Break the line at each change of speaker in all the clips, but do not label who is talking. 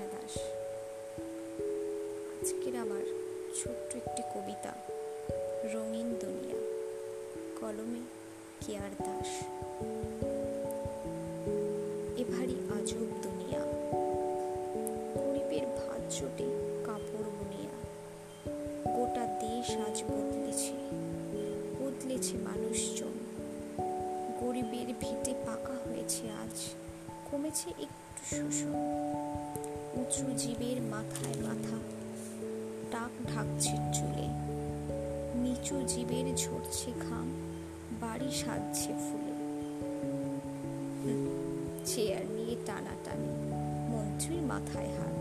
আশা দাস আজকের আমার ছোট্ট একটি কবিতা, রঙিন দুনিয়া, কলমে কেয়ার দাস। এ ভারী আজব দুনিয়া, গরিবের ভাত চটে কাপড় বুনিয়া, গোটা দেশ আজ বদলেছে বদলেছে মানুষজন। গরিবের ভিটে পাকা হয়েছে আজ, কমেছে একটু শোষণ উঁচু জীবের মাথায় মাথা টাক ঢাকছে চুলে। নিচু জীবের ঝরছে ঘাম, বাড়ি সাজছে ফুলে। চেয়ার নিয়ে টানাটানি, মন্ত্রীর মাথায় হাত।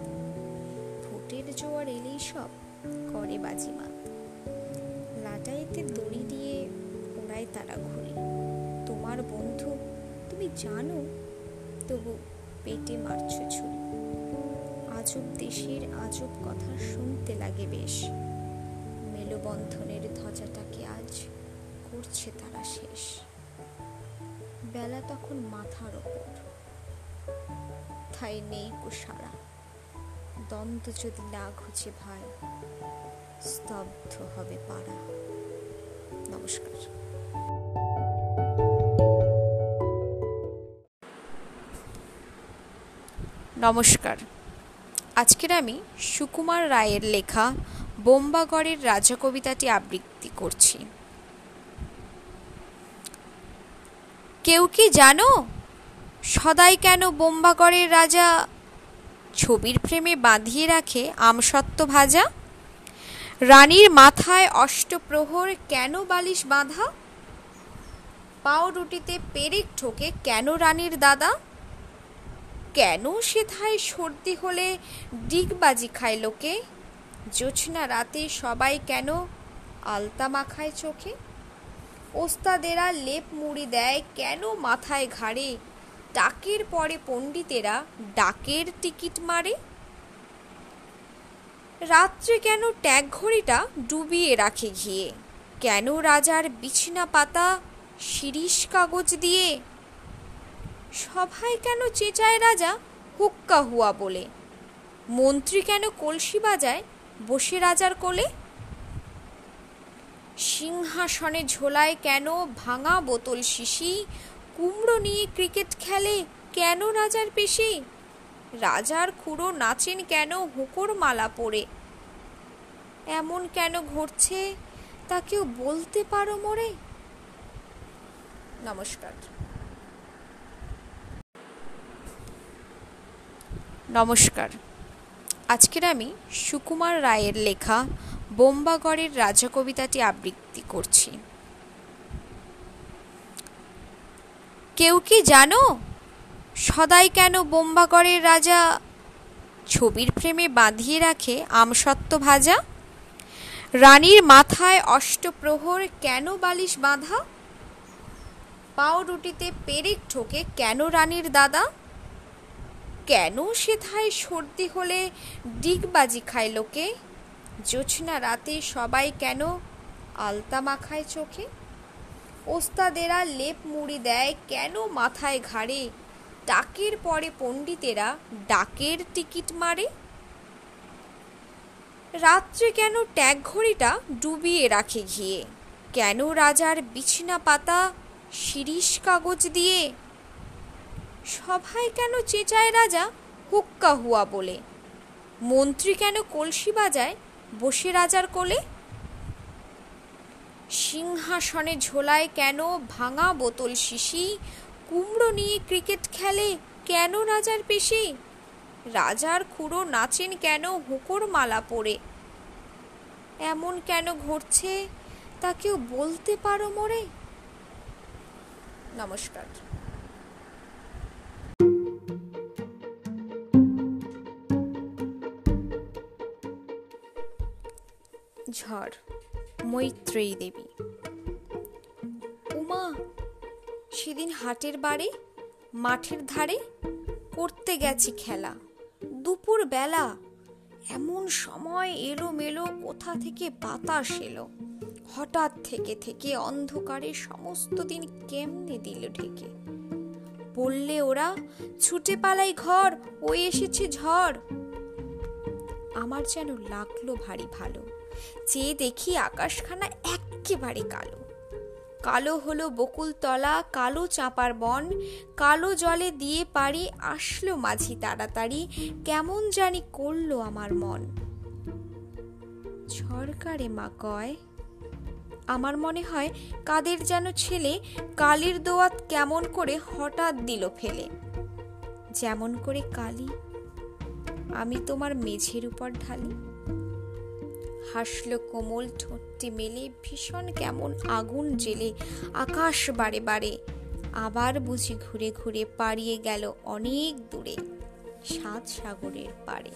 ভোটের জোয়ার এলেই সব, করে বাজিমাত লাটাইতে দড়ি দিয়ে ওড়ায় তারা ঘুরে। তোমার বন্ধু, তুমি জানো, তবু পেটে মারছো ছুরি। আজব দেশের আজব কথা শুনতে লাগে বেশ। মেলবন্ধনের ধ্বজাটাকে আজ করছে তারা শেষ। বেলা তখন মাথার ওপর। তাই নেই কুসারা দ্বন্দ্ব যদি না ঘুচে ভাই, স্তব্ধ হবে পাড়া। নমস্কার। নমস্কার। আজকের আমি সুকুমার রায়ের লেখা বোম্বাগড়ের রাজা কবিতাটি আবৃত্তি করছি। কেউ কি জানো? সদাই কেন বোম্বাগড়ের রাজা ছবির ফ্রেমে বাঁধিয়ে রাখে আমসত্ত্ব ভাজা? রানীর মাথায় অষ্টপ্রহর কেন বালিশ বাঁধা? পাউরুটিতে পেরেক ঠোকে কেন রানীর দাদা? কেন সেথায় সর্দি হলে ডিগবাজি খায় লোকে? জোছনা রাতে সবাই কেন আলতা মাখায় চোখে? ওস্তাদেরা লেপ মুড়ি দেয় কেন মাথায় ঘাড়ে? ডাকের পরে পণ্ডিতেরা ডাকের টিকিট মারে? রাত্রে কেন ট্যাগ ঘড়িটা ডুবিয়ে রাখে ঘিয়ে? কেন রাজার বিছনা পাতা শিরিষ কাগজ দিয়ে সভায় কেন চেঁচায় রাজা? হুক্কা হুয়া বলে। মন্ত্রী কেন কলসি বাজায়? বসে রাজার কোলে? সিংহাসনে ঝোলায় কেন ভাঙা বোতল শিশি? কুমড়ো নিয়ে ক্রিকেট খেলে কেন রাজার পেশি? রাজার খুঁড়ো নাচেন কেন হুকোর মালা পরে? এমন কেন ঘটছে তা কেউ বলতে পারো মোরে? নমস্কার। নমস্কার। আজকের আমি সুকুমার রায়ের লেখা বোম্বাগড়ের রাজা কবিতাটি আবৃত্তি করছি। কেউ কি জানো? সদাই কেন বোম্বাগড়ের রাজা ছবির ফ্রেমে বাঁধিয়ে রাখে আমসত্ত্ব ভাজা? রানীর মাথায় অষ্টপ্রহর কেন বালিশ বাঁধা? পাউরুটিতে পেরেক ঠোকে কেন রানীর দাদা? কেন সেথায় সর্দি হলে ডিগবাজি খায় লোকে? জোছনা রাতে সবাই কেন আলতা মাখায় চোখে? ওস্তাদেরা লেপ মুড়ি দেয় কেন মাথায় ঘাড়ে? ডাকের পরে পণ্ডিতেরা ডাকের টিকিট মারে? রাত্রে কেন ট্যাগ ঘড়িটা ডুবিয়ে রাখে ঘিয়ে? কেন রাজার বিছনা পাতা শিরিষ কাগজ দিয়ে সভায় কেন চেঁচায় রাজা? হুক্কা হুয়া বলে। মন্ত্রী কেন কলসি বাজায়? বসে রাজার কোলে? সিংহাসনে ঝোলায় কেন ভাঙা বোতল শিশি? কুমড়ো নিয়ে ক্রিকেট খেলে কেন রাজার পেশি? রাজার খুঁড়ো নাচেন কেন হুকোর মালা পরে? এমন কেন ঘটছে তা কেউ বলতে পারো মোরে? নমস্কার। ঝড়, মৈত্রেয়ী দেবী। উমা, সেদিন হাটের বাড়ি, মাঠের ধারে করতে গেছি খেলা। দুপুর বেলা এমন সময় এলো মেলো কোথা থেকে বাতাস এলো। হঠাৎ থেকে থেকে অন্ধকারে সমস্ত দিন কেমনে দিল ঢেকে। বললে ওরা, ছুটে পালাই ঘর, ওই এসেছে ঝড়। আমার যেন লাগল ভারী ভালো। চেয়ে দেখি আকাশখানা একেবারে কালো। কালো হলো বকুলতলা, কালো চাপার বন, কালো জলে দিয়ে পারি আসলো মাঝি তাড়াতাড়ি, কেমন জানি করল আমার মন। সরকারে মা কয়, আমার মনে হয় কাদের যেন ছেলে কালির দোয়াত কেমন করে হঠাৎ দিল ফেলে। যেমন করে কালি, আমি তোমার মেঝের উপর ঢালি। হাসলো কোমল ঠোঁটটি মেলে, ভীষণ কেমন আগুন জেলে আকাশ বারে বারে। আবার বুঝি ঘুরে ঘুরে পাড়িয়ে গেল অনেক দূরে, সাত সাগরের পারে